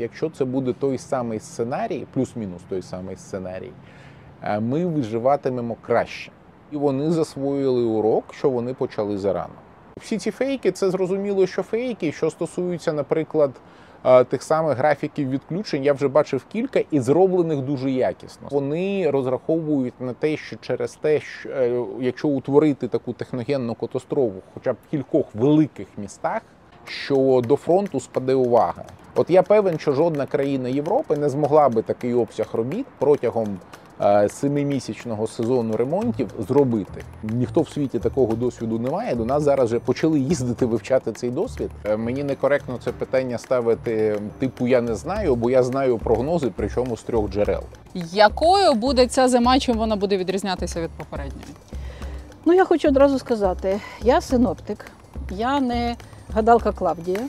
якщо це буде той самий сценарій, плюс-мінус той самий сценарій, е, ми виживатимемо краще. І вони засвоїли урок, що вони почали зарано. Всі ці фейки, це зрозуміло, що фейки, що стосуються, наприклад, е, тих самих графіків відключень, я вже бачив кілька і зроблених дуже якісно. Вони розраховують на те, що через те, що е, якщо утворити таку техногенну катастрофу, хоча б в кількох великих містах, що до фронту спаде увага. От я певен, що жодна країна Європи не змогла би такий обсяг робіт протягом е, семимісячного сезону ремонтів зробити. Ніхто в світі такого досвіду не має. До нас зараз вже почали їздити вивчати цей досвід. Е, Мені некоректно це питання ставити типу я не знаю, бо я знаю прогнози, причому з трьох джерел. Якою буде ця зима, чим вона буде відрізнятися від попередньої? Ну, я хочу одразу сказати: я синоптик, я не гадалка Клавдія.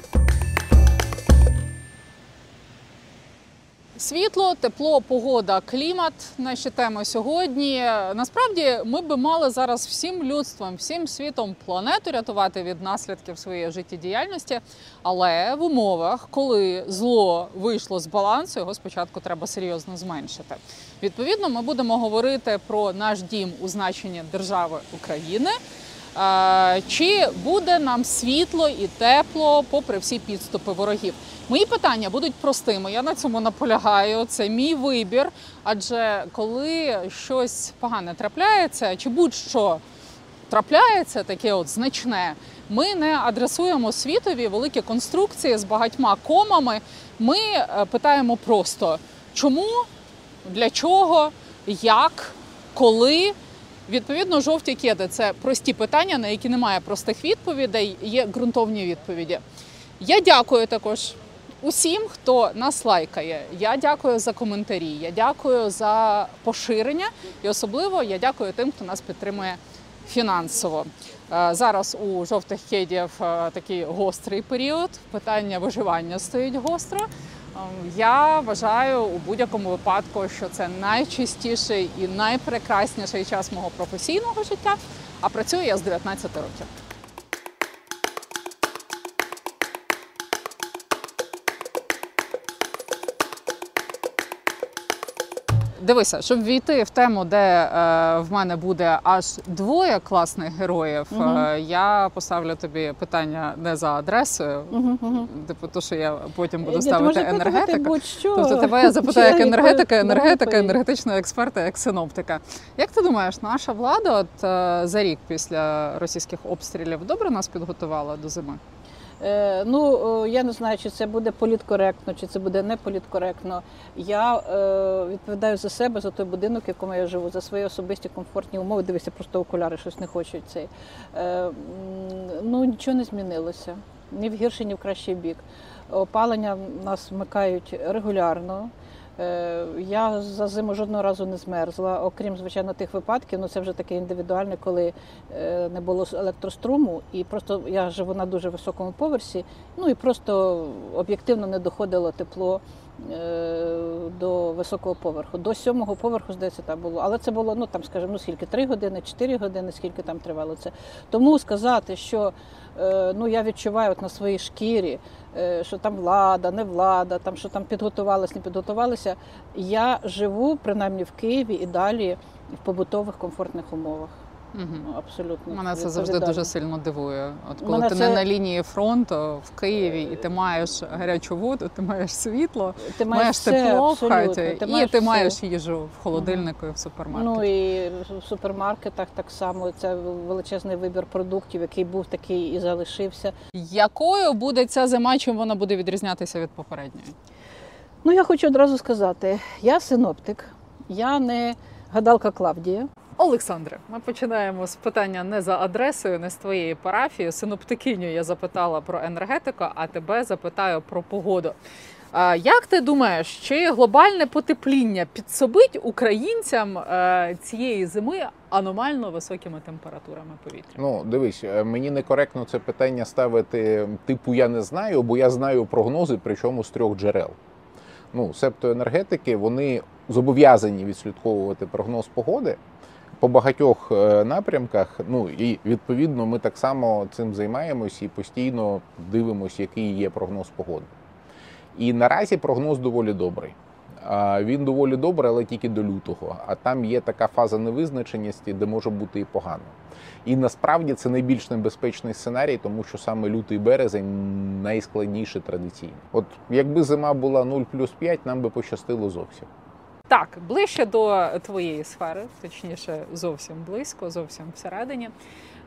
Світло, тепло, погода, клімат. Наші теми сьогодні. Насправді ми би мали зараз всім людством, всім світом планету рятувати від наслідків своєї життєдіяльності. Але в умовах, коли зло вийшло з балансу, його спочатку треба серйозно зменшити. Відповідно, ми будемо говорити про наш дім у значенні держави України. Е, Чи буде нам світло і тепло попри всі підступи ворогів? Мої питання будуть простими. Я на цьому наполягаю. Це мій вибір. Адже коли щось погане трапляється, чи будь-що трапляється, таке от значне, ми не адресуємо світові великі конструкції з багатьма комами. Ми е, питаємо просто чому, для чого, як, коли. Відповідно, жовті кеди це прості питання, на які немає простих відповідей, є ґрунтовні відповіді. Я дякую також усім, хто нас лайкає. Я дякую за коментарі, я дякую за поширення, і особливо я дякую тим, хто нас підтримує фінансово. Е, Зараз у жовтих кедів е, такий гострий період. Питання виживання стоїть гостро. Ем, Я вважаю у будь-якому випадку, що це найчистіший і найпрекрасніший час мого професійного життя. А працюю я з 19 років. Дивися, щоб війти в тему, де е, в мене буде аж двоє класних героїв, Мгм. е, я поставлю тобі питання не за адресою, Угу, угу. типу, то, що я потім буду ставити енергетика. будь-що. Тобто тебе я запитаю як енергетика, енергетика, відповідь. енергетичного експерта, як синоптика. Як ти думаєш, наша влада от е, за рік після російських обстрілів добре нас підготувала до зими? Е, ну, е, я не знаю, чи це буде політкоректно, чи це буде не політкоректно. Я е, відповідаю за себе, за той будинок, в якому я живу, за свої особисті комфортні умови. Дивися, просто окуляри щось не хочуть цей. Ну, нічого не змінилося. Ні в гірший, ні в кращий бік. Опалення нас вмикають регулярно. Е, Я за зиму жодного разу не змерзла, окрім звичайно тих випадків. Ну це вже таке індивідуальне, коли е, не було електроструму, і просто я живу на дуже високому поверсі. Ну і просто об'єктивно не доходило тепло до високого поверху. До сьомого поверху, здається, там було. Але це було, ну там, скажімо, ну скільки, три години, чотири години, скільки там тривало це. Тому сказати, що е, ну я відчуваю от на своїй шкірі, е, що там влада, не влада, там що там підготувалися, не підготувалися. Я живу принаймні в Києві і далі в побутових комфортних умовах. Угу. Абсолютно Мене це завжди дуже сильно дивує. От коли Мене ти це- не на лінії фронту в Києві і ти маєш гарячу воду, ти маєш світло, Ти маєш все, тепло в хаті, і ти все. маєш їжу в холодильнику і в супермаркеті. Ну і в супермаркетах так само це величезний вибір продуктів, який був такий і залишився. Якою буде ця зима, чим вона буде відрізнятися від попередньої? Ну я хочу одразу сказати: я синоптик, я не гадалка Клавдія. Олександре, ми починаємо з питання не за адресою, не з твоєї парафії. Синоптикиню я запитала про енергетику, а тебе запитаю про погоду. Як ти думаєш, чи глобальне потепління підсобить українцям е, цієї зими аномально високими температурами повітря? Ну, дивись, е, мені некоректно це питання ставити типу я не знаю, бо я знаю прогнози, причому з трьох джерел. Ну, себто енергетики вони зобов'язані відслідковувати прогноз погоди по багатьох е, напрямках. Ну і відповідно ми так само цим займаємось і постійно дивимося, який є прогноз погоди. І наразі прогноз доволі добрий. Він доволі добрий, але тільки до лютого. А там є така фаза невизначеності, де може бути і погано. І насправді це найбільш небезпечний сценарій, тому що саме лютий березень найскладніший традиційно. От якби зима була 0 плюс 5, нам би пощастило зовсім. Так, ближче до твоєї сфери, точніше, зовсім близько, зовсім всередині.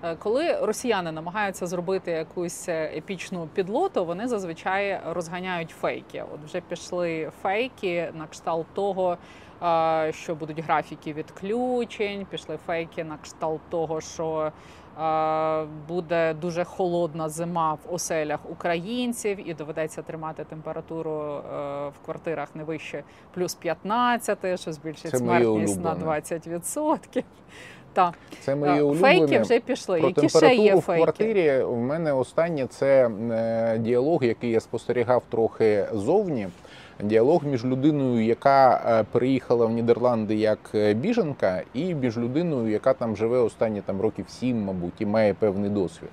Е, Коли росіяни намагаються зробити якусь е, епічну підлоту, вони зазвичай розганяють фейки. От вже пішли фейки на кшталт того, е, що будуть графіки відключень, пішли фейки на кшталт того, що буде дуже холодна зима в оселях українців, і доведеться тримати температуру е, в квартирах не вище плюс 15, що збільшить Це смертність на улюблене. 20%. Так, Це моє Е, улюблене. фейки вже пішли. Про Які ще є в фейки? квартирі в мене останнє це е, діалог, який я спостерігав трохи зовні. Діалог між людиною, яка е, приїхала в Нідерланди як е, біженка, і між людиною, яка там живе останні там років сім, мабуть, і має певний досвід.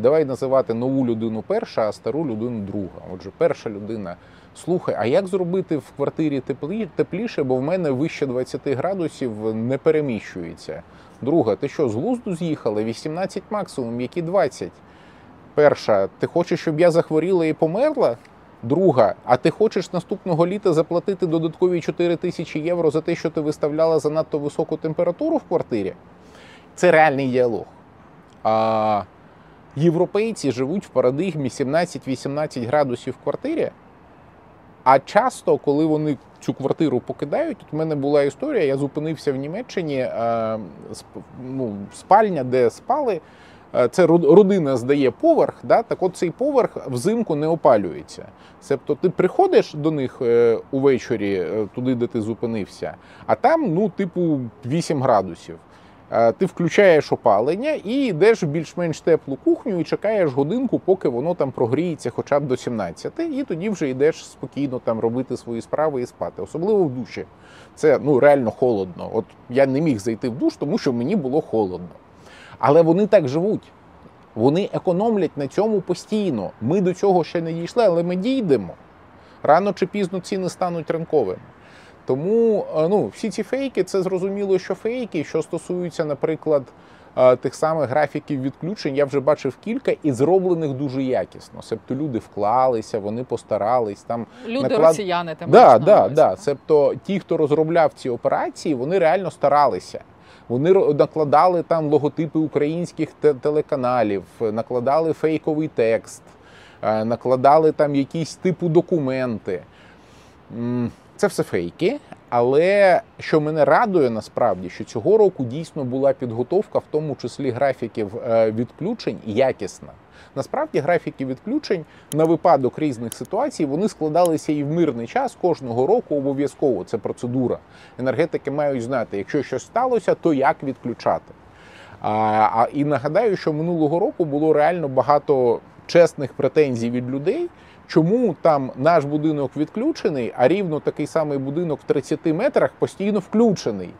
Давай називати нову людину перша, а стару людину друга. Отже, перша людина. Слухай, а як зробити в квартирі тепліше, бо в мене вище 20 градусів не переміщується. Друга, ти що, з глузду з'їхала? 18 максимум, які 20? Перша, ти хочеш, щоб я захворіла і померла? Друга, а ти хочеш наступного літа заплатити додаткові 4 тисячі євро за те, що ти виставляла занадто високу температуру в квартирі? Це реальний діалог. А європейці живуть в парадигмі 17-18 градусів в квартирі. А часто, коли вони цю квартиру покидають, от в мене була історія, я зупинився в Німеччині, е, ну, спальня, де спали. Е, Це род- родина здає поверх, да? так от цей поверх взимку не опалюється. Тобто ти приходиш до них е, увечері, е, туди, де ти зупинився, а там, ну, типу, 8 градусів. Ти включаєш опалення і йдеш в більш-менш теплу кухню і чекаєш годинку, поки воно там прогріється хоча б до 17, і тоді вже йдеш спокійно там робити свої справи і спати, особливо в душі. Це ну реально холодно. От я не міг зайти в душ, тому що мені було холодно. Але вони так живуть. Вони економлять на цьому постійно. Ми до цього ще не дійшли, але ми дійдемо. Рано чи пізно ціни стануть ринковими. Тому е, ну, всі ці фейки, це зрозуміло, що фейки. Що стосуються, наприклад, е, тих самих графіків відключень, я вже бачив кілька і зроблених дуже якісно. Себто люди вклалися, вони постарались там. Люди наклад- росіяни ти Да, да, да. Себто ті, хто розробляв ці операції, вони реально старалися. Вони накладали там логотипи українських телеканалів, накладали фейковий текст, е, накладали там якісь типу документи. Це все фейки. Але що мене радує насправді, що цього року дійсно була підготовка, в тому числі графіків е, відключень, якісна. Насправді графіки відключень на випадок різних ситуацій вони складалися і в мирний час кожного року обов'язково. Це процедура. Енергетики мають знати, якщо щось сталося, то як відключати. А, і нагадаю, що минулого року було реально багато чесних претензій від людей. Чому там наш будинок відключений, а рівно такий самий будинок в 30 метрах постійно включений?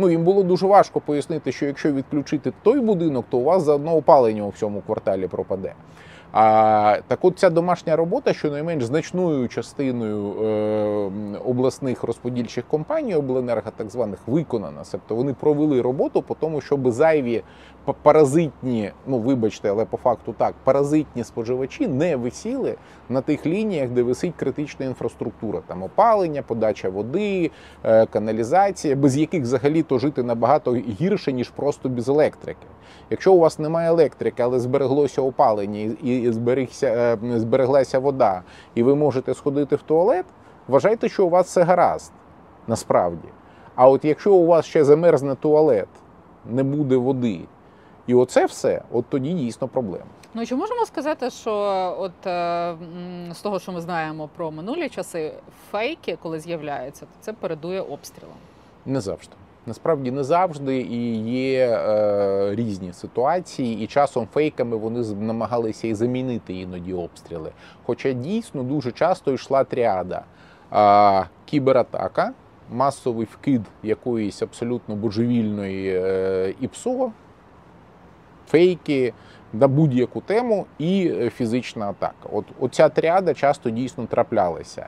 Ну їм було дуже важко пояснити, що якщо відключити той будинок, то у вас заодно опалення у всьому кварталі пропаде. А так, от ця домашня робота, щонайменш значною частиною е, обласних розподільчих компаній обленерго, так званих, виконана. Тобто вони провели роботу по тому, щоб зайві па- паразитні, ну вибачте, але по факту так, паразитні споживачі не висіли на тих лініях, де висить критична інфраструктура, там опалення, подача води, е, каналізація, без яких взагалі то жити набагато гірше, ніж просто без електрики. Якщо у вас немає електрики, але збереглося опалення і зберігся, е, збереглася вода, і ви можете сходити в туалет, вважайте, що у вас все гаразд насправді. А от якщо у вас ще замерзне туалет, не буде води, і оце все, от тоді дійсно проблема. Ну чи можемо сказати, що от е, з того, що ми знаємо про минулі часи, фейки, коли з'являються, то це передує обстрілам. Не завжди. Насправді не завжди і є е, різні ситуації, і часом фейками вони намагалися і замінити іноді обстріли. Хоча дійсно дуже часто йшла тріада а, кібератака, масовий вкид якоїсь абсолютно божевільної е, ІПСО, фейки, на будь-яку тему і е, фізична атака. От оця тріада часто дійсно траплялася.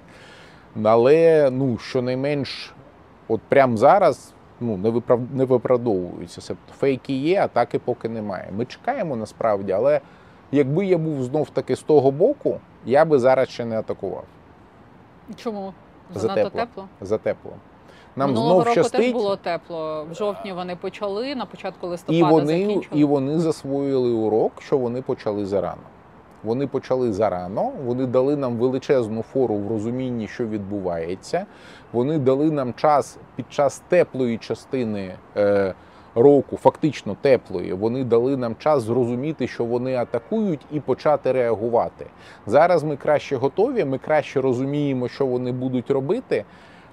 Але ну, щонайменш, от прямо зараз ну, не, виправ... не виправдовуються. Тобто фейки є, атаки поки немає. Ми чекаємо насправді, але якби я був знов таки з того боку, я би зараз ще не атакував. Чому? Занадто тепло? За тепло. Нам Минулого знов року щастить. теж було тепло. В жовтні вони почали, на початку листопада І вони, закінчили. і вони засвоїли урок, що вони почали зарано. Вони почали зарано, вони дали нам величезну фору в розумінні, що відбувається. Вони дали нам час під час теплої частини е, року, фактично теплої. Вони дали нам час зрозуміти, що вони атакують, і почати реагувати. Зараз ми краще готові, ми краще розуміємо, що вони будуть робити.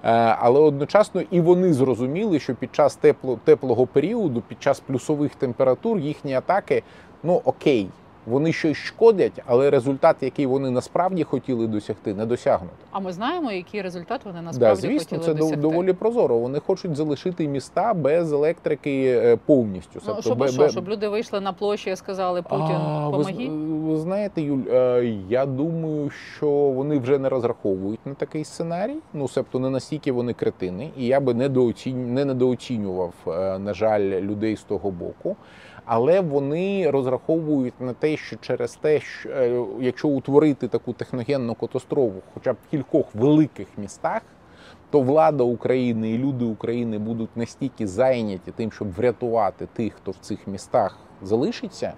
Е, Але одночасно і вони зрозуміли, що під час тепло, теплого періоду, під час плюсових температур, їхні атаки, ну окей, вони щось шкодять, але результат, який вони насправді хотіли досягти, не досягнуто. А ми знаємо, який результат вони Да, насправді звісно, хотіли це досягти. доволі прозоро. Вони хочуть залишити міста без електрики е, повністю. Ну, Тобто щоб, бе- що, щоб люди вийшли на площі і сказали Путін, А, ви, ви знаєте, Юль, е, я думаю, що вони вже не розраховують на такий сценарій. Ну, себто не настільки вони кретини, і я би недооцінь... не недооцінював, е, на жаль, людей з того боку. Але вони розраховують на те, що через те, що е, якщо утворити таку техногенну катастрофу, хоча б в кількох великих містах, то влада України і люди України будуть настільки зайняті тим, щоб врятувати тих, хто в цих містах залишиться,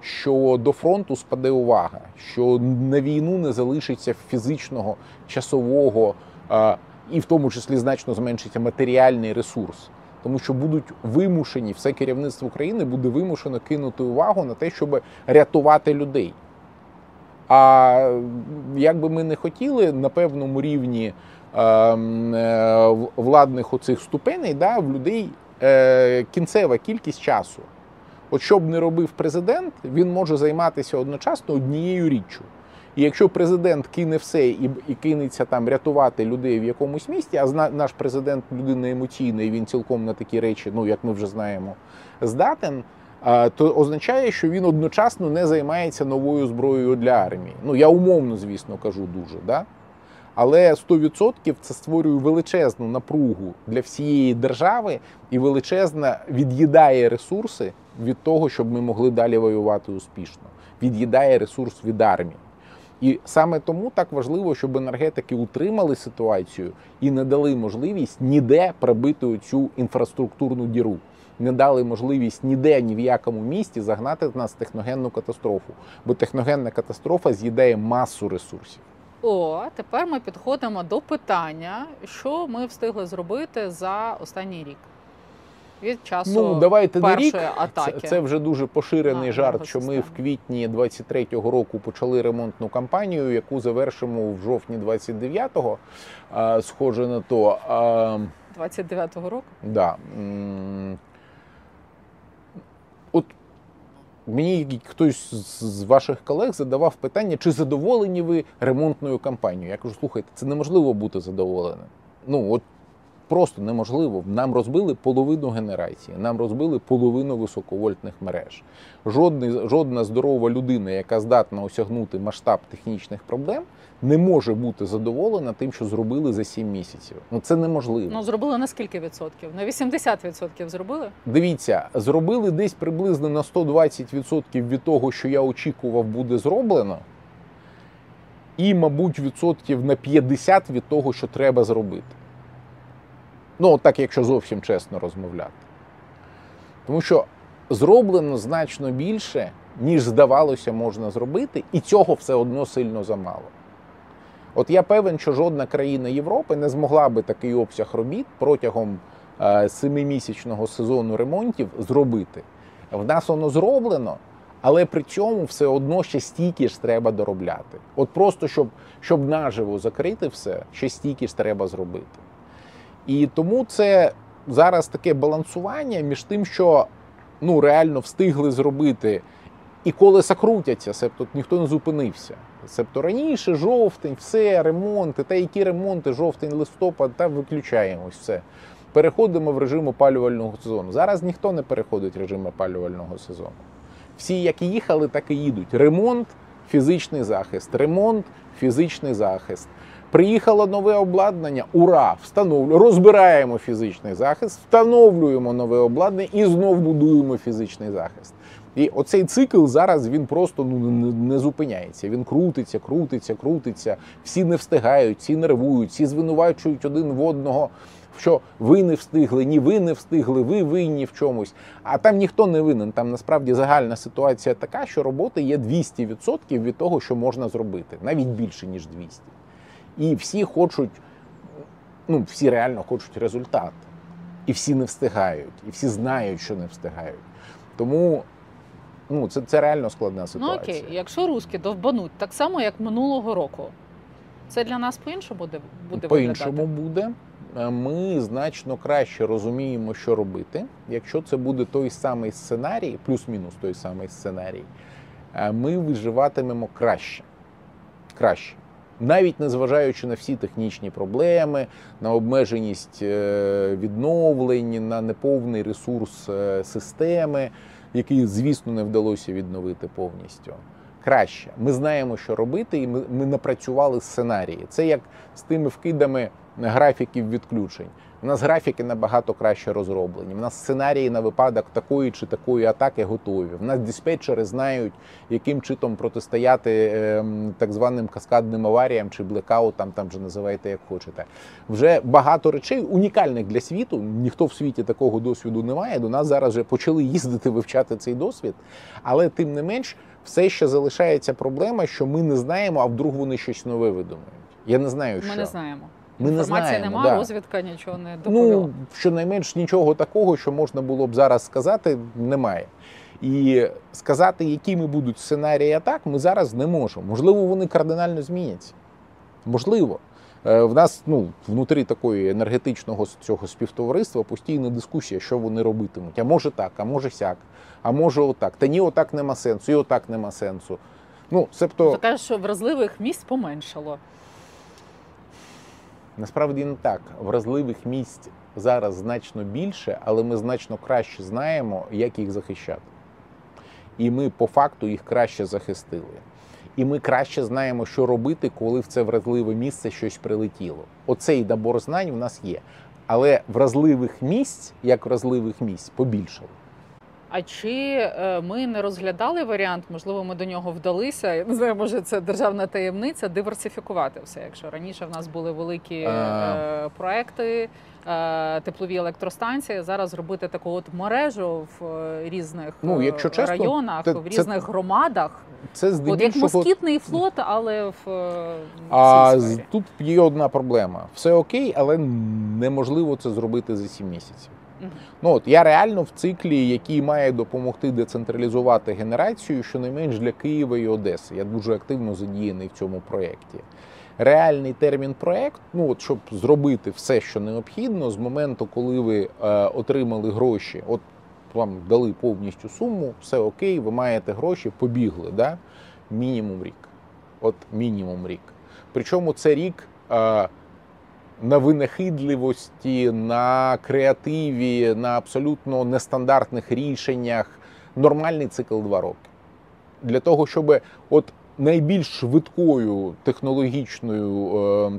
що до фронту спаде увага, що на війну не залишиться фізичного, часового е, і в тому числі значно зменшиться матеріальний ресурс. Тому що будуть вимушені, все керівництво України буде вимушено кинути увагу на те, щоб рятувати людей. А як би ми не хотіли на певному рівні ем, е, владних оцих ступеней, да, в людей е, кінцева кількість часу. От що б не робив президент, він може займатися одночасно однією річчю. І якщо президент кине все і, і кинеться там рятувати людей в якомусь місті, а зна, наш президент людина емоційна, і він цілком на такі речі, ну як ми вже знаємо, здатен, то означає, що він одночасно не займається новою зброєю для армії. Ну я умовно, звісно, кажу дуже. Да? Але 100% це створює величезну напругу для всієї держави і величезно від'їдає ресурси від того, щоб ми могли далі воювати успішно. Від'їдає ресурс від армії. І саме тому так важливо, щоб енергетики утримали ситуацію і не дали можливість ніде пробити цю інфраструктурну діру. Не дали можливість ніде ні в якому місті загнати нас в техногенну катастрофу, бо техногенна катастрофа з'їдає масу ресурсів. О, тепер ми підходимо до питання, що ми встигли зробити за останній рік від часу Ну давайте не першої рік. атаки. Це, це вже дуже поширений На жарт. Що ми в квітні 23-го року почали ремонтну кампанію, яку завершимо в жовтні 29-го. А, схоже на то. А, 29-го року. Да. От мені хтось з ваших колег задавав питання, чи задоволені ви ремонтною кампанією. Я кажу, слухайте, це неможливо бути задоволеним. Ну от просто неможливо. Нам розбили половину генерації, нам розбили половину високовольтних мереж. Жодний, жодна здорова людина, яка здатна осягнути масштаб технічних проблем, не може бути задоволена тим, що зробили за 7 місяців. Ну це неможливо. Ну зробили на скільки відсотків? На 80% зробили? Дивіться, зробили десь приблизно на 120% від того, що я очікував, буде зроблено, і, мабуть, відсотків на 50 від того, що треба зробити. Ну, так, якщо зовсім чесно розмовляти. Тому що зроблено значно більше, ніж здавалося, можна зробити, і цього все одно сильно замало. От я певен, що жодна країна Європи не змогла би такий обсяг робіт протягом е, семимісячного сезону ремонтів зробити. В нас воно зроблено, але при цьому все одно ще стільки ж треба доробляти. От просто щоб, щоб наживо закрити все, ще стільки ж треба зробити. І тому це зараз таке балансування між тим, що ну, реально встигли зробити, і колеса крутяться, себто ніхто не зупинився. Себто раніше жовтень, все, ремонти, та які ремонти, жовтень, листопад, та виключаємось все. Переходимо в режим опалювального сезону. Зараз ніхто не переходить в режим опалювального сезону. Всі, як їхали, так і їдуть. Ремонт, фізичний захист, ремонт, фізичний захист. Приїхало нове обладнання, ура! Встановлюємо, розбираємо фізичний захист, встановлюємо нове обладнання і знов будуємо фізичний захист. І оцей цикл зараз він просто ну не зупиняється. Він крутиться, крутиться, крутиться. Всі не встигають, всі нервують, всі звинувачують один в одного. Що ви не встигли, ні ви не встигли, ви винні в чомусь. А там ніхто не винен. Там насправді загальна ситуація така, що роботи є 200% від того, що можна зробити, навіть більше ніж 200. І всі хочуть, ну всі реально хочуть результат. І всі не встигають, і всі знають, що не встигають. Тому ну, це, це реально складна Ну ситуація. окей, якщо руски довбануть так само, як минулого року, це для нас по-іншому буде, буде По-іншому виглядати? буде. Е, Ми значно краще розуміємо, що робити. Якщо це буде той самий сценарій, плюс-мінус той самий сценарій, е, ми виживатимемо краще. Краще. Навіть незважаючи на всі технічні проблеми, на обмеженість е, відновлень, на неповний ресурс е, системи, який, звісно, не вдалося відновити повністю. Краще. Ми знаємо, що робити, і ми, ми напрацювали сценарії. Це як з тими вкидами графіків відключень. У нас графіки набагато краще розроблені. У нас сценарії на випадок такої чи такої атаки готові. У нас диспетчери знають, яким читом протистояти ем, так званим каскадним аваріям чи блекаутам, там же називайте як хочете. Вже багато речей унікальних для світу. Ніхто в світі такого досвіду не має. До нас зараз вже почали їздити вивчати цей досвід, але тим не менш, все ще залишається проблема, що ми не знаємо, а вдруг вони щось нове видумають. Я не знаю, що Ми не знаємо. Ми не знаємо, немає, да. розвідка нічого не доповіла. Ну, щонайменш нічого такого, що можна було б зараз сказати, немає. І сказати, якими будуть сценарії атак, ми зараз не можемо. Можливо, вони кардинально зміняться. Можливо. Е, В нас ну, внутрі такої енергетичного цього співтовариства постійна дискусія, що вони робитимуть. А може так, а може сяк, а може отак. Та ні, отак нема сенсу, і отак нема сенсу. Ну, себто, Ти кажеш, що вразливих місць поменшало. Насправді не так. Вразливих місць зараз значно більше, але ми значно краще знаємо, як їх захищати. І ми по факту їх краще захистили. І ми краще знаємо, що робити, коли в це вразливе місце щось прилетіло. Оцей набор знань в нас є. Але вразливих місць, як вразливих місць, побільшало. А чи е, ми не розглядали варіант, можливо, ми до нього вдалися? Я не знаю, може це державна таємниця, диверсифікувати все. Якщо раніше в нас були великі е, проекти, е, теплові електростанції, зараз робити таку от мережу в е, різних Ну, е, якщо чесно, районах, це- в це- різних громадах, Це от як москітний флот, але в, А цій тут є одна проблема: все окей, але неможливо це зробити за 7 місяців. Ну от я реально в циклі, який має допомогти децентралізувати генерацію, щонайменш для Києва і Одеси. Я дуже активно задіяний в цьому проєкті. Реальний термін проєкт, ну от щоб зробити все, що необхідно, з моменту, коли ви е, отримали гроші, от вам дали повністю суму, все окей, ви маєте гроші, побігли. Да? Мінімум рік. От мінімум рік. Причому це рік. Е, на винахідливості, на креативі, на абсолютно нестандартних рішеннях. Нормальний цикл два роки. Для того, щоб от найбільш швидкою технологічною,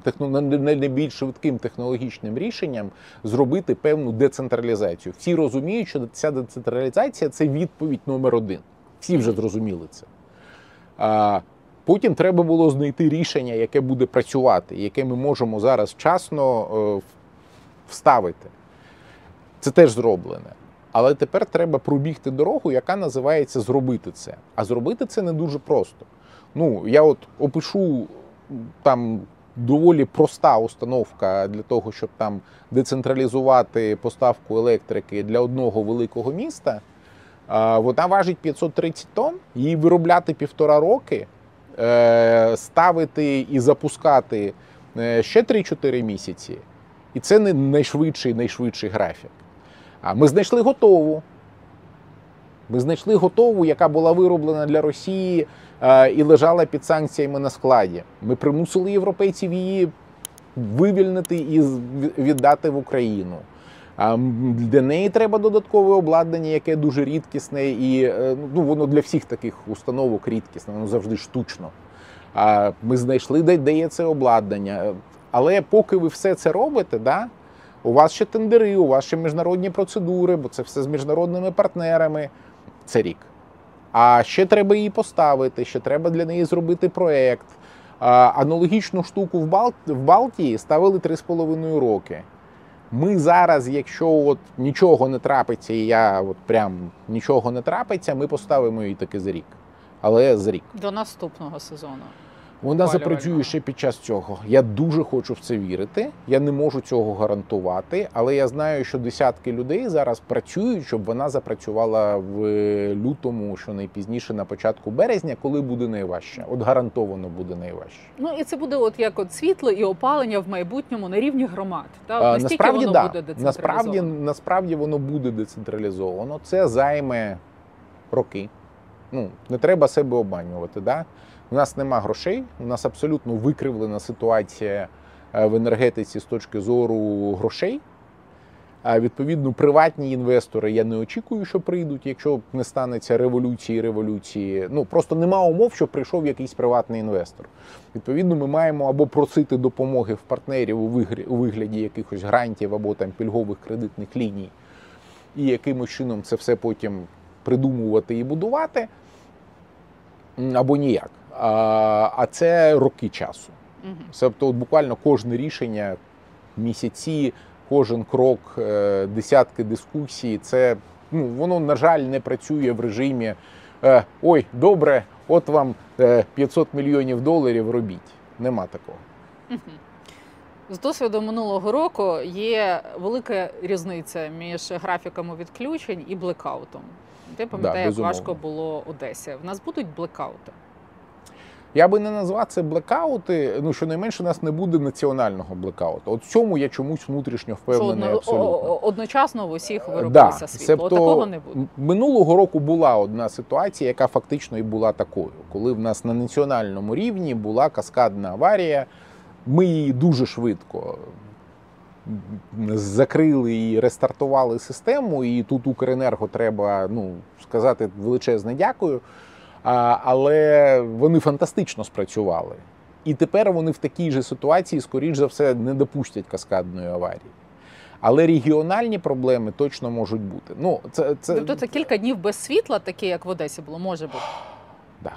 е, на- найбільш швидким технологічним рішенням зробити певну децентралізацію. Всі розуміють, що ця децентралізація це відповідь номер один. Всі вже зрозуміли це. Потім треба було знайти рішення, яке буде працювати, яке ми можемо зараз вчасно е, вставити. Це теж зроблене. Але тепер треба пробігти дорогу, яка називається зробити це. А зробити це не дуже просто. Ну, я от опишу там доволі проста установка для того, щоб там децентралізувати поставку електрики для одного великого міста. Вона важить 530 тонн, її виробляти півтора роки, ставити і запускати е, ще 3-4 місяці. І це не найшвидший найшвидший графік. А ми знайшли готову. Ми знайшли готову, яка була вироблена для Росії е, і лежала під санкціями на складі. Ми примусили європейців її вивільнити і віддати в Україну. Для неї треба додаткове обладнання, яке дуже рідкісне, і е, ну воно для всіх таких установок рідкісне, воно завжди штучно. Ми знайшли, де, де є це обладнання. Але поки ви все це робите, да, у вас ще тендери, у вас ще міжнародні процедури, бо це все з міжнародними партнерами. Це рік. А ще треба її поставити, ще треба для неї зробити проєкт. Аналогічну штуку в, Бал... в Балтії ставили 3,5 роки. Ми зараз, якщо от нічого не трапиться, і я от прям нічого не трапиться, ми поставимо її таки за рік. Але за рік. До наступного сезону. Вона запрацює ще під час цього. Я дуже хочу в це вірити. Я не можу цього гарантувати, але я знаю, що десятки людей зараз працюють, щоб вона запрацювала в лютому, що найпізніше на початку березня, коли буде найважче. От гарантовано буде найважче. Ну і це буде от як от світло і опалення в майбутньому на рівні громад. Та А, настільки насправді воно да. буде насправді, насправді воно буде децентралізовано. Це займе роки. Ну не треба себе обманювати. Да? У нас нема грошей. У нас абсолютно викривлена ситуація е, в енергетиці з точки зору грошей. Відповідно, приватні інвестори я не очікую, що прийдуть, якщо не станеться революції, революції. Ну просто нема умов, щоб прийшов якийсь приватний інвестор. Відповідно, ми маємо або просити допомоги в партнерів у вигляді якихось грантів або там пільгових кредитних ліній, і якимось чином це все потім придумувати і будувати, або ніяк. А, а це роки часу. Тобто, от буквально кожне рішення, місяці, кожен крок, е, десятки дискусій. Це ну воно на жаль не працює в режимі. е, Ой, добре, от вам е, 500 мільйонів доларів робіть. Нема такого. З досвіду минулого року є велика різниця між графіками відключень і блекаутом. Ти пам'ятаєш, як безумовно. важко було Одесі. В нас будуть блекаути. Я би не назвав це блекаути. Ну щонайменше у нас не буде національного блекауту. От в цьому я чомусь внутрішньо Що впевнений. одно- абсолютно. одночасно в усіх Да, виробилося світло. себто, Такого не буде. Минулого року була одна ситуація, яка фактично і була такою, коли в нас на національному рівні була каскадна аварія. Ми її дуже швидко закрили і рестартували систему. І тут Укренерго треба ну, сказати величезне дякую. Але вони фантастично спрацювали. І тепер вони в такій же ситуації, скоріш за все, не допустять каскадної аварії. Але регіональні проблеми точно можуть бути. Ну, це, це... Тобто це кілька днів без світла, таке як в Одесі було, може бути. Да.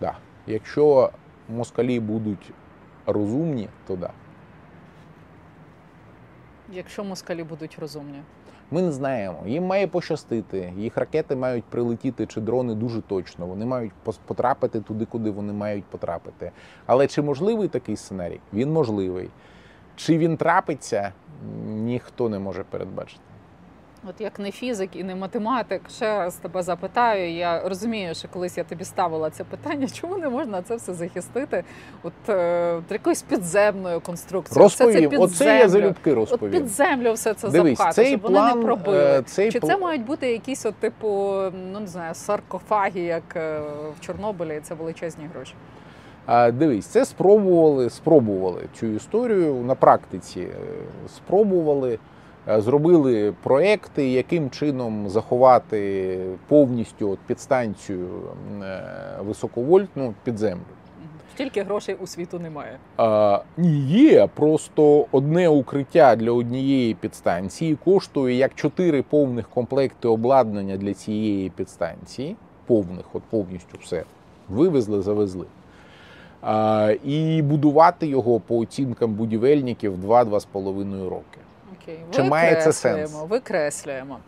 Да. Якщо москалі будуть розумні, то да. Якщо москалі будуть розумні. Ми не знаємо. Їм має пощастити. Їх ракети мають прилетіти чи дрони дуже точно. Вони мають потрапити туди, куди вони мають потрапити. Але чи можливий такий сценарій? Він можливий. Чи він трапиться, ніхто не може передбачити. От як не фізик і не математик, ще раз тебе запитаю. Я розумію, що колись я тобі ставила це питання, чому не можна це все захистити? От е, якоюсь підземною конструкцією. Все це під оце я залюбки От під землю все це Дивись, запхати, цей щоб план, вони не пробили. е, цей Чи це мають бути якісь от типу, ну не знаю, саркофаги, як е, в Чорнобилі, це величезні гроші. А, Дивись, це спробували, спробували цю історію на практиці. Спробували, зробили проекти, яким чином заховати повністю от підстанцію е, високовольтну під землю. Стільки грошей у світу немає. А, ні, є просто одне укриття для однієї підстанції коштує як чотири повних комплекти обладнання для цієї підстанції. Повних, от повністю все. Вивезли, завезли. А, і будувати його по оцінкам будівельників 2-2,5 роки. Окей, Чи має це сенс? Викреслюємо.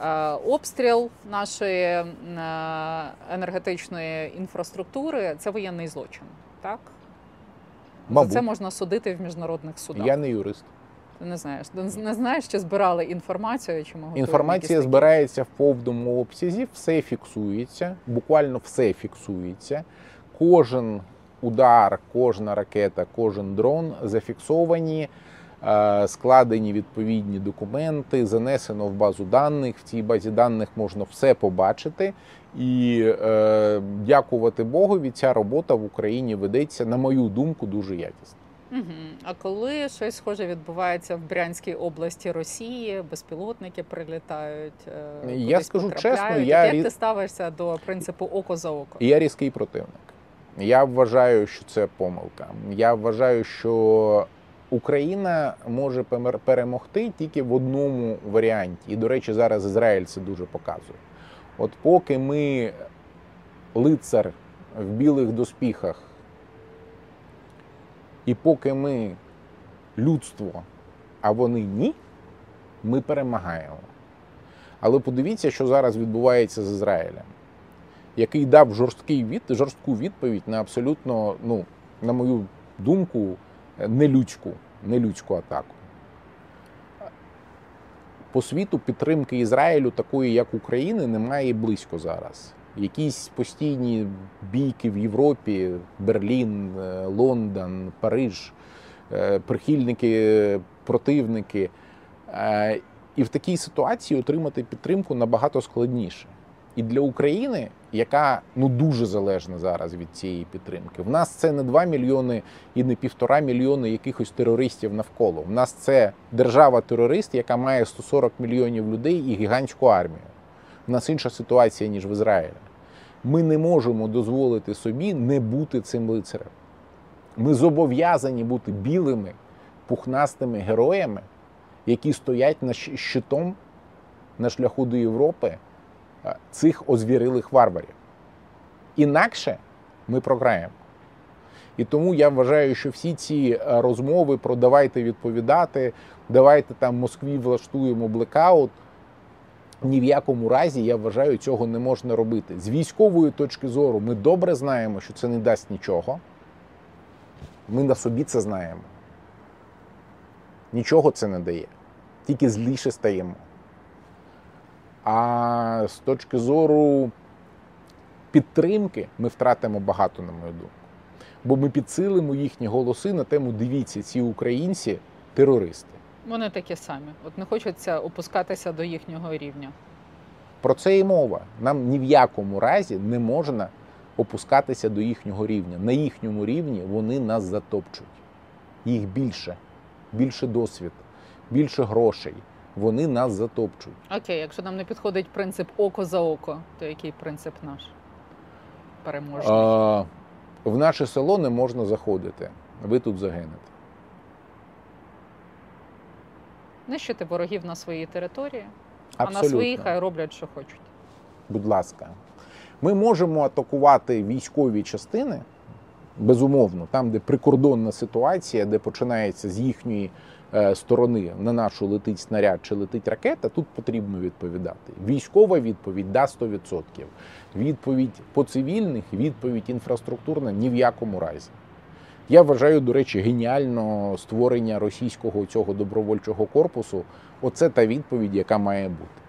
Е, Обстріл нашої е, енергетичної інфраструктури це воєнний злочин, так? Мабуть, За це можна судити в міжнародних судах. я не юрист. Ти не знаєш. Ти не знаєш, чи збирали інформацію, чи готуємо Інформація збирається в повному обсязі, все фіксується, буквально все фіксується. Кожен удар, кожна ракета, кожен дрон зафіксовані, складені відповідні документи, занесено в базу даних. В цій базі даних можна все побачити. І е, дякувати Богові, ця робота в Україні ведеться, на мою думку, дуже якісно. Угу. А коли щось схоже відбувається в Брянській області Росії, безпілотники прилітають, е, Я скажу чесно, я як ти ставишся до принципу око за око? Я різкий противник. Я вважаю, що це помилка. Я вважаю, що Україна може перемогти тільки в одному варіанті. І, до речі, зараз Ізраїль це дуже показує. От поки ми лицар в білих доспіхах, і поки ми людство, а вони ні, ми перемагаємо. Але подивіться, що зараз відбувається з Ізраїлем який дав жорсткий від, жорстку відповідь на абсолютно, ну, на мою думку, нелюдську, нелюдську атаку. По світу підтримки Ізраїлю, такої як України, немає близько зараз. Якісь постійні бійки в Європі, Берлін, е, Лондон, Париж, е, прихильники, противники. Е, І в такій ситуації отримати підтримку набагато складніше. І для України, яка ну дуже залежна зараз від цієї підтримки, в нас це не 2 мільйони і не півтора мільйони якихось терористів навколо. В нас це держава-терорист, яка має 140 мільйонів людей і гігантську армію. В нас інша ситуація ніж в Ізраїлі. Ми не можемо дозволити собі не бути цим лицарем. Ми зобов'язані бути білими, пухнастими героями, які стоять на щитом на шляху до Європи цих озвірилих варварів. Інакше ми програємо. І тому я вважаю, що всі ці е, розмови про давайте відповідати, давайте там Москві влаштуємо блекаут. Ні в якому разі я вважаю, цього не можна робити. З військової точки зору ми добре знаємо, що це не дасть нічого. Ми на собі це знаємо. Нічого це не дає. Тільки зліше стаємо. А з точки зору підтримки ми втратимо багато, на мою думку. Бо ми підсилимо їхні голоси на тему дивіться, ці українці терористи. Вони такі самі. От не хочеться опускатися до їхнього рівня. Про це і мова. Нам ні в якому разі не можна опускатися до їхнього рівня. На їхньому рівні вони нас затопчуть. Їх більше, більше досвід, більше грошей. Вони нас затопчуть. Окей, якщо нам не підходить принцип око за око, то який принцип наш? Переможний. А, в наше село не можна заходити. Ви тут загинете. Нищити ворогів на своїй території, Абсолютно. а на своїй хай роблять, що хочуть. Будь ласка. Ми можемо атакувати військові частини, безумовно, там, де прикордонна ситуація, де починається з їхньої е, сторони на нашу летить снаряд чи летить ракета, тут потрібно відповідати. Військова відповідь да 100%. Відповідь по цивільних, відповідь інфраструктурна ні в якому разі. Я вважаю, до речі, геніально створення російського цього добровольчого корпусу. Оце та відповідь, яка має бути.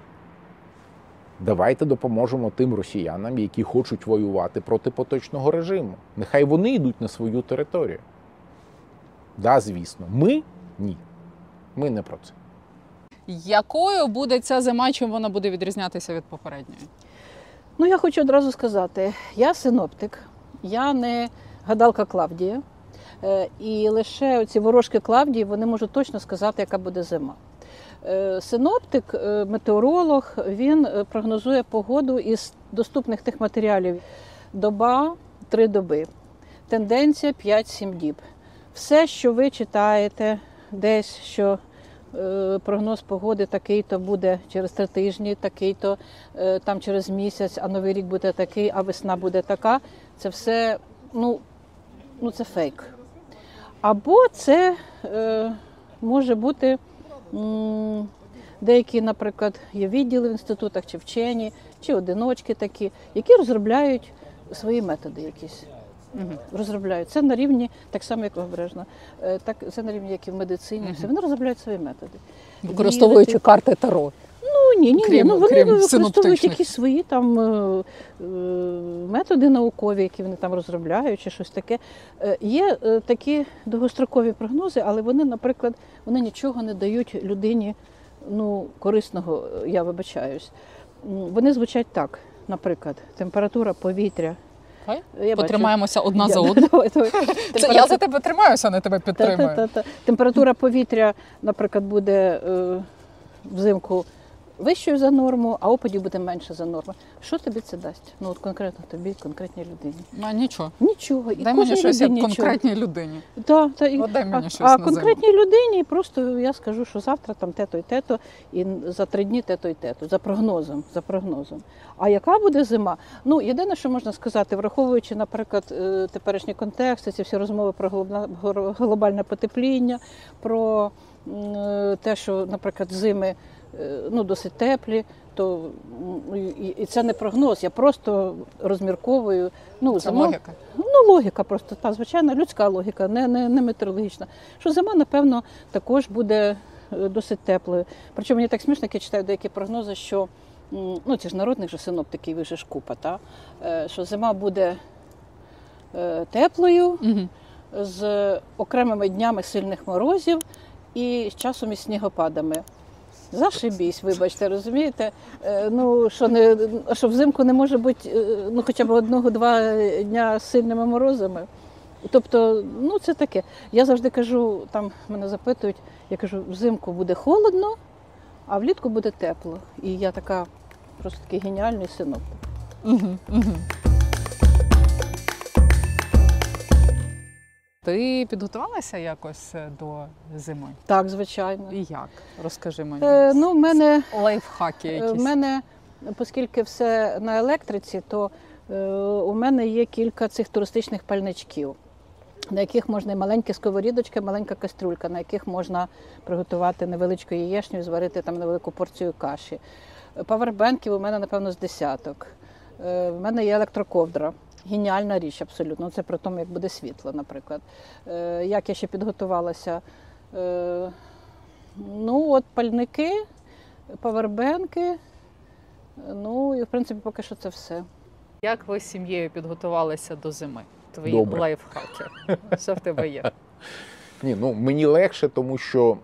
Давайте допоможемо тим росіянам, які хочуть воювати проти поточного режиму. Нехай вони йдуть на свою територію. Да, звісно, ми ні. Ми не про це. Якою буде ця зима, чим вона буде відрізнятися від попередньої? Ну, я хочу одразу сказати: я синоптик, я не гадалка Клавдія. Е, І лише ці ворожки Клавдії вони можуть точно сказати, яка буде зима. Е, Синоптик, е, метеоролог, він е, прогнозує погоду із доступних тих матеріалів. Доба три доби, тенденція 5-7 діб. Все, що ви читаєте, десь що прогноз погоди такий-то буде через три тижні, такий-то там через місяць, а новий рік буде такий, а весна буде така. Це все ну, ну це фейк. Або це е, може бути деякі, наприклад, є відділи в інститутах, чи вчені, чи одиночки такі, які розробляють свої методи якісь. Угу. Розробляють це на рівні, так само як обережно, е, так це на рівні, як і в медицині. Угу. Все вони розробляють свої методи. Використовуючи Вірити. карти Таро. Ні, ні, ні. Крім- Ну вони крім використовують якісь свої там е, е, методи наукові, які вони там розробляють, чи щось таке. Е, Є такі довгострокові прогнози, але вони, наприклад, вони нічого не дають людині ну, корисного, я вибачаюсь. Вони звучать так: наприклад, температура повітря Я бачу. одна за одну. Давай, давай. Це Температура- я за тебе тримаюся, а не тебе підтримую. Температура повітря, наприклад, буде е, взимку вищою за норму, а опадів буде менше за норму. Що тобі це дасть? Ну от конкретно тобі, конкретній людині. А, нічого. Нічого. І Дай мені кожній щось як людині нічого. конкретній людині. Да, та, і, От дай мені а, щось а на конкретній людині просто я скажу, що завтра там те-то і те-то, і за три дні те-то і те-то, за прогнозом, за прогнозом. А яка буде зима? Ну, єдине, що можна сказати, враховуючи, наприклад, е, теперішні контексти, ці всі розмови про глобна- гор- глобальне потепління, про м, е, те, що, наприклад, зими ну, досить теплі, то і, це не прогноз, я просто розмірковую. Ну, Це зима- логіка. Ну, логіка просто та звичайна людська логіка, не, не, не метеорологічна. Що зима, напевно, також буде е, досить теплою. Причому мені так смішно, як я читаю деякі прогнози, що ну ці ж народних же синоптиків, же ж купа, та, е, що зима буде е, теплою Угу. з окремими днями сильних морозів і з часом із снігопадами. Зашибісь, вибачте, розумієте? Е, Ну що не що взимку не може бути е, ну хоча б одного-два дня з сильними морозами. Тобто, ну це таке. Я завжди кажу, там мене запитують, я кажу, взимку буде холодно, а влітку буде тепло. І я така просто такий геніальний синок. Угу. Угу. Ти підготувалася якось е, до зими? Так, звичайно. І як? Розкажи мені. Е, ну, в мене Лайфхаки Е, якісь. В мене, оскільки все на електриці, то е, у мене є кілька цих туристичних пальничків, на яких можна і маленькі сковорідочки, маленька кастрюлька, на яких можна приготувати невеличку яєчню і зварити там невелику порцію каші. Павербенків у мене, напевно, з десяток. Е, В мене є електроковдра. Геніальна річ, абсолютно. Це при тому, як буде світло, наприклад. Е, Як я ще підготувалася? Е, Ну, от пальники, павербенки. Ну і в принципі поки що це все. Як ви з сім'єю підготувалися до зими? Твої Добре. лайфхаки. Що в тебе є? Ні, ну мені легше, тому що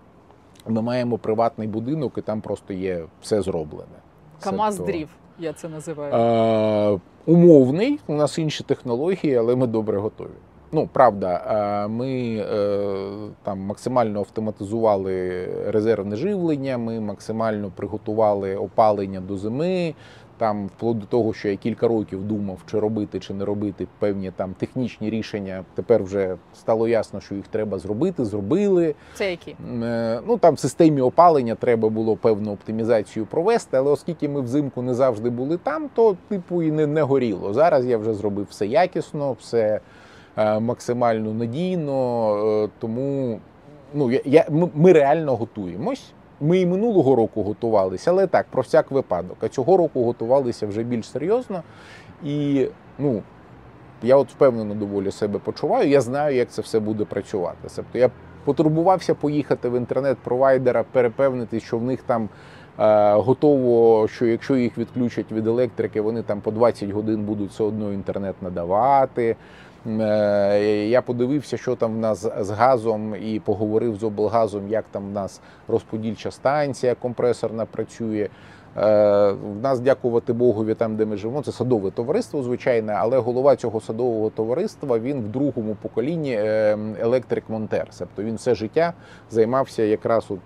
ми маємо приватний будинок, і там просто є все зроблене. Камаз Себто, дрів, я це називаю. Е, умовний, у нас інші технології, але ми добре готові. Ну, правда, е, ми е, там максимально автоматизували резервне живлення, ми максимально приготували опалення до зими. Там, вплоть до того, що я кілька років думав, чи робити, чи не робити певні там технічні рішення. Тепер вже стало ясно, що їх треба зробити. Зробили. Це які? Е, Ну там в системі опалення треба було певну оптимізацію провести, але оскільки ми взимку не завжди були там, то типу і не, не горіло. Зараз я вже зробив все якісно, все е, максимально надійно. е, Тому ну я, я ми, ми реально готуємось. Ми і минулого року готувалися, але так, про всяк випадок. А цього року готувалися вже більш серйозно. І ну, я от впевнено доволі себе почуваю. Я знаю, як це все буде працювати. Тобто я потурбувався поїхати в інтернет-провайдера, перепевнити, що в них там е, готово, що якщо їх відключать від електрики, вони там по 20 годин будуть все одно інтернет надавати. Е, Я подивився, що там в нас з газом, і поговорив з облгазом, як там в нас розподільча станція компресорна працює. Е, В нас, дякувати Богові, там, де ми живемо, це садове товариство, звичайне, але голова цього садового товариства він в другому поколінні е, електрик-монтер. Тобто він все життя займався якраз от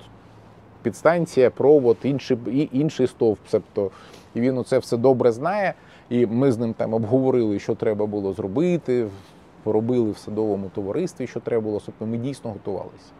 підстанція, провод, інший, інший стовп. Тобто і він оце все добре знає. І ми з ним там обговорили, що треба було зробити, поробили в садовому товаристві, що треба було. Тобто ми дійсно готувалися.